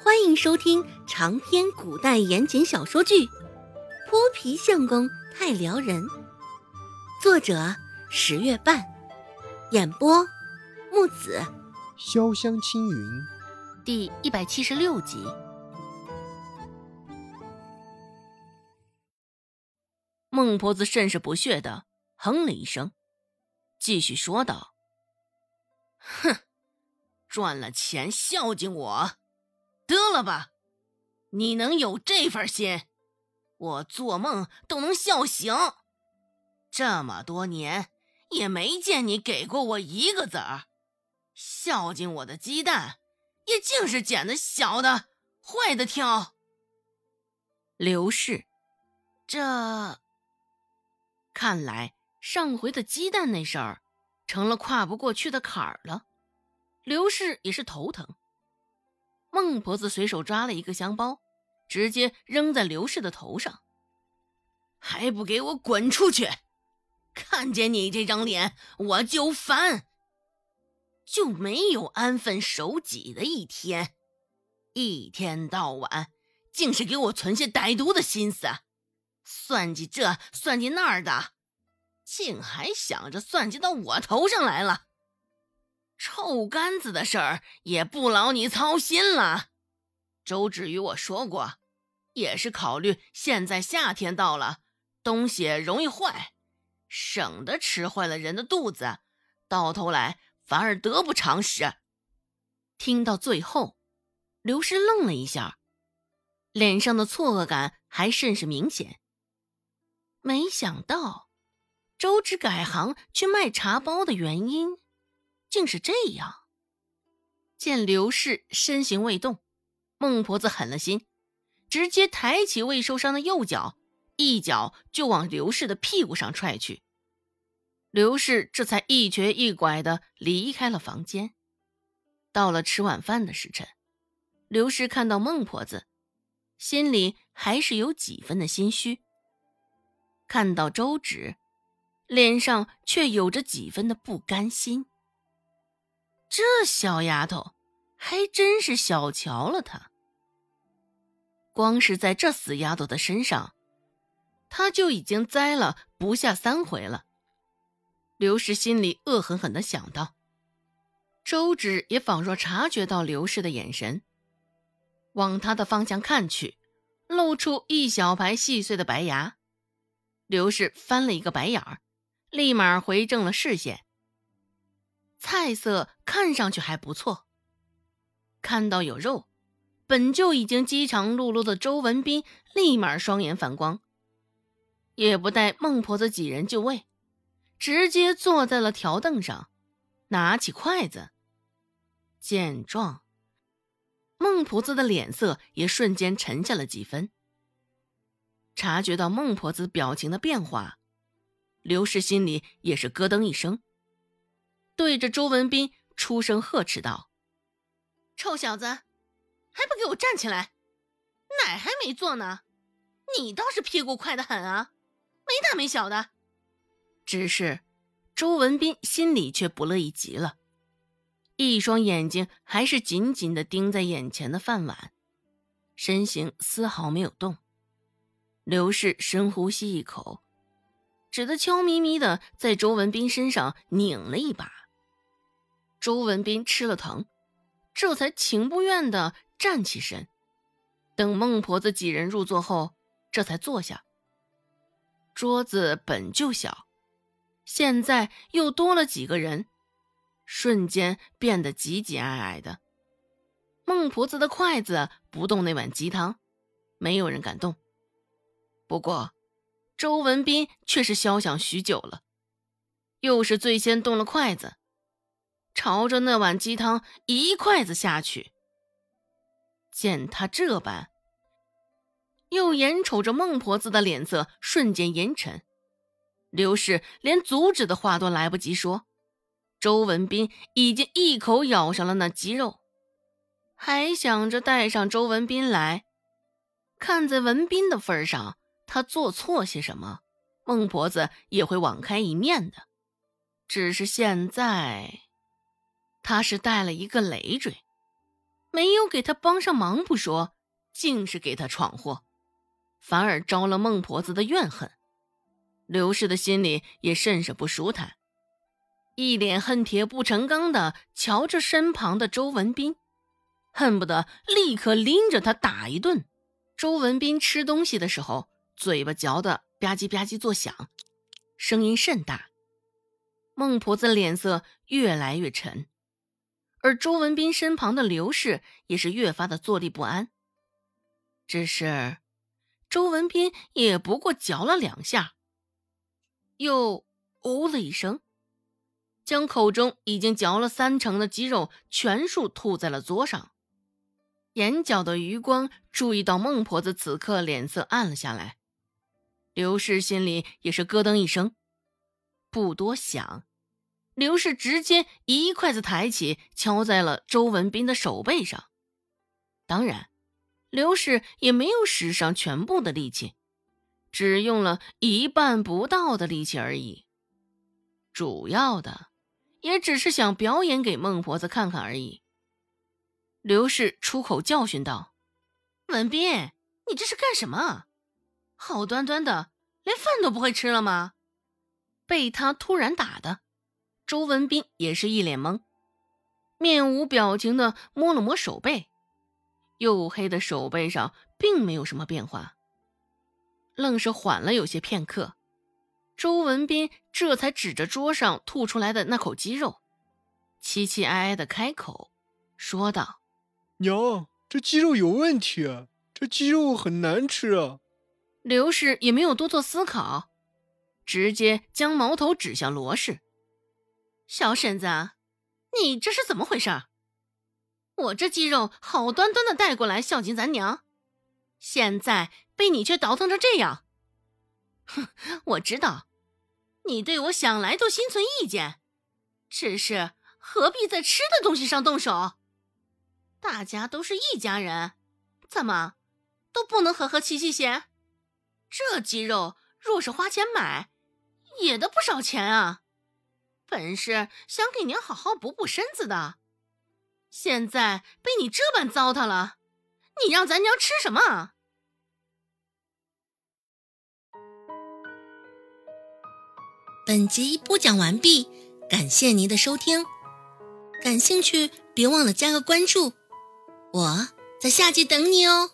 欢迎收听长篇古代言情小说剧《泼皮相公太撩人》，作者十月半，演播木子潇湘青云，第一百七十六集。孟婆子甚是不屑的哼了一声，继续说道：“哼，赚了钱孝敬我。”得了吧，你能有这份心，我做梦都能笑醒。这么多年也没见你给过我一个子儿，孝敬我的鸡蛋也净是捡的小的、坏的挑。刘氏，这看来上回的鸡蛋那事儿成了跨不过去的坎儿了。刘氏也是头疼。孟婆子随手抓了一个香包，直接扔在刘氏的头上，还不给我滚出去！看见你这张脸我就烦，就没有安分守己的一天，一天到晚竟是给我存下歹毒的心思，算计这算计那儿的，竟还想着算计到我头上来了。臭干子的事儿也不劳你操心了。周芷与我说过，也是考虑现在夏天到了，东西容易坏，省得吃坏了人的肚子，到头来反而得不偿失。听到最后，刘氏愣了一下，脸上的错愕感还甚是明显。没想到周芷改行去卖茶包的原因。竟是这样。见刘氏身形未动，孟婆子狠了心，直接抬起未受伤的右脚，一脚就往刘氏的屁股上踹去。刘氏这才一瘸一拐的离开了房间。到了吃晚饭的时辰，刘氏看到孟婆子，心里还是有几分的心虚；看到周芷，脸上却有着几分的不甘心。这小丫头还真是小瞧了他。光是在这死丫头的身上，他就已经栽了不下三回了。刘氏心里恶狠狠地想到。周芷也仿若察觉到刘氏的眼神，往他的方向看去，露出一小排细碎的白牙。刘氏翻了一个白眼儿，立马回正了视线。菜色看上去还不错。看到有肉，本就已经饥肠辘辘的周文斌立马双眼反光，也不待孟婆子几人就位，直接坐在了条凳上，拿起筷子。见状，孟婆子的脸色也瞬间沉下了几分。察觉到孟婆子表情的变化，刘氏心里也是咯噔一声。对着周文斌出声呵斥道：“臭小子，还不给我站起来！奶还没做呢，你倒是屁股快得很啊，没大没小的。”只是周文斌心里却不乐意极了，一双眼睛还是紧紧的盯在眼前的饭碗，身形丝毫没有动。刘氏深呼吸一口，只得悄咪咪的在周文斌身上拧了一把。周文斌吃了疼，这才情不愿的站起身。等孟婆子几人入座后，这才坐下。桌子本就小，现在又多了几个人，瞬间变得挤挤挨挨的。孟婆子的筷子不动那碗鸡汤，没有人敢动。不过，周文斌却是消想许久了，又是最先动了筷子。朝着那碗鸡汤一筷子下去，见他这般，又眼瞅着孟婆子的脸色瞬间阴沉，刘氏连阻止的话都来不及说，周文斌已经一口咬上了那鸡肉，还想着带上周文斌来，看在文斌的份上，他做错些什么，孟婆子也会网开一面的，只是现在。他是带了一个累赘，没有给他帮上忙不说，竟是给他闯祸，反而招了孟婆子的怨恨。刘氏的心里也甚是不舒坦，一脸恨铁不成钢的瞧着身旁的周文斌，恨不得立刻拎着他打一顿。周文斌吃东西的时候，嘴巴嚼得吧唧吧唧作响，声音甚大。孟婆子脸色越来越沉，而周文斌身旁的刘氏也是越发的坐立不安。只是，周文斌也不过嚼了两下。又哦了一声，将口中已经嚼了三成的鸡肉全数吐在了桌上。眼角的余光注意到孟婆子此刻脸色暗了下来，刘氏心里也是咯噔一声，不多想，刘氏直接一筷子抬起，敲在了周文斌的手背上。当然，刘氏也没有使上全部的力气。只用了一半不到的力气而已，主要的也只是想表演给孟婆子看看而已。刘氏出口教训道：“文斌，你这是干什么？好端端的，连饭都不会吃了吗？”被他突然打的，周文斌也是一脸懵，面无表情的摸了摸手背，黝黑的手背上并没有什么变化。愣是缓了有些片刻，周文斌这才指着桌上吐出来的那口鸡肉，凄凄哀哀的开口说道：“娘，这鸡肉有问题，这鸡肉很难吃啊！”刘氏也没有多做思考，直接将矛头指向罗氏：“小婶子，你这是怎么回事？我这鸡肉好端端的带过来孝敬咱娘。”现在被你却倒腾成这样，哼！我知道，你对我想来都心存意见，只是何必在吃的东西上动手？大家都是一家人，怎么都不能和和气气些？这鸡肉若是花钱买，也得不少钱啊！本是想给娘好好补补身子的，现在被你这般糟蹋了。你让咱娘吃什么？本集播讲完毕，感谢您的收听。感兴趣别忘了加个关注，我在下集等你哦。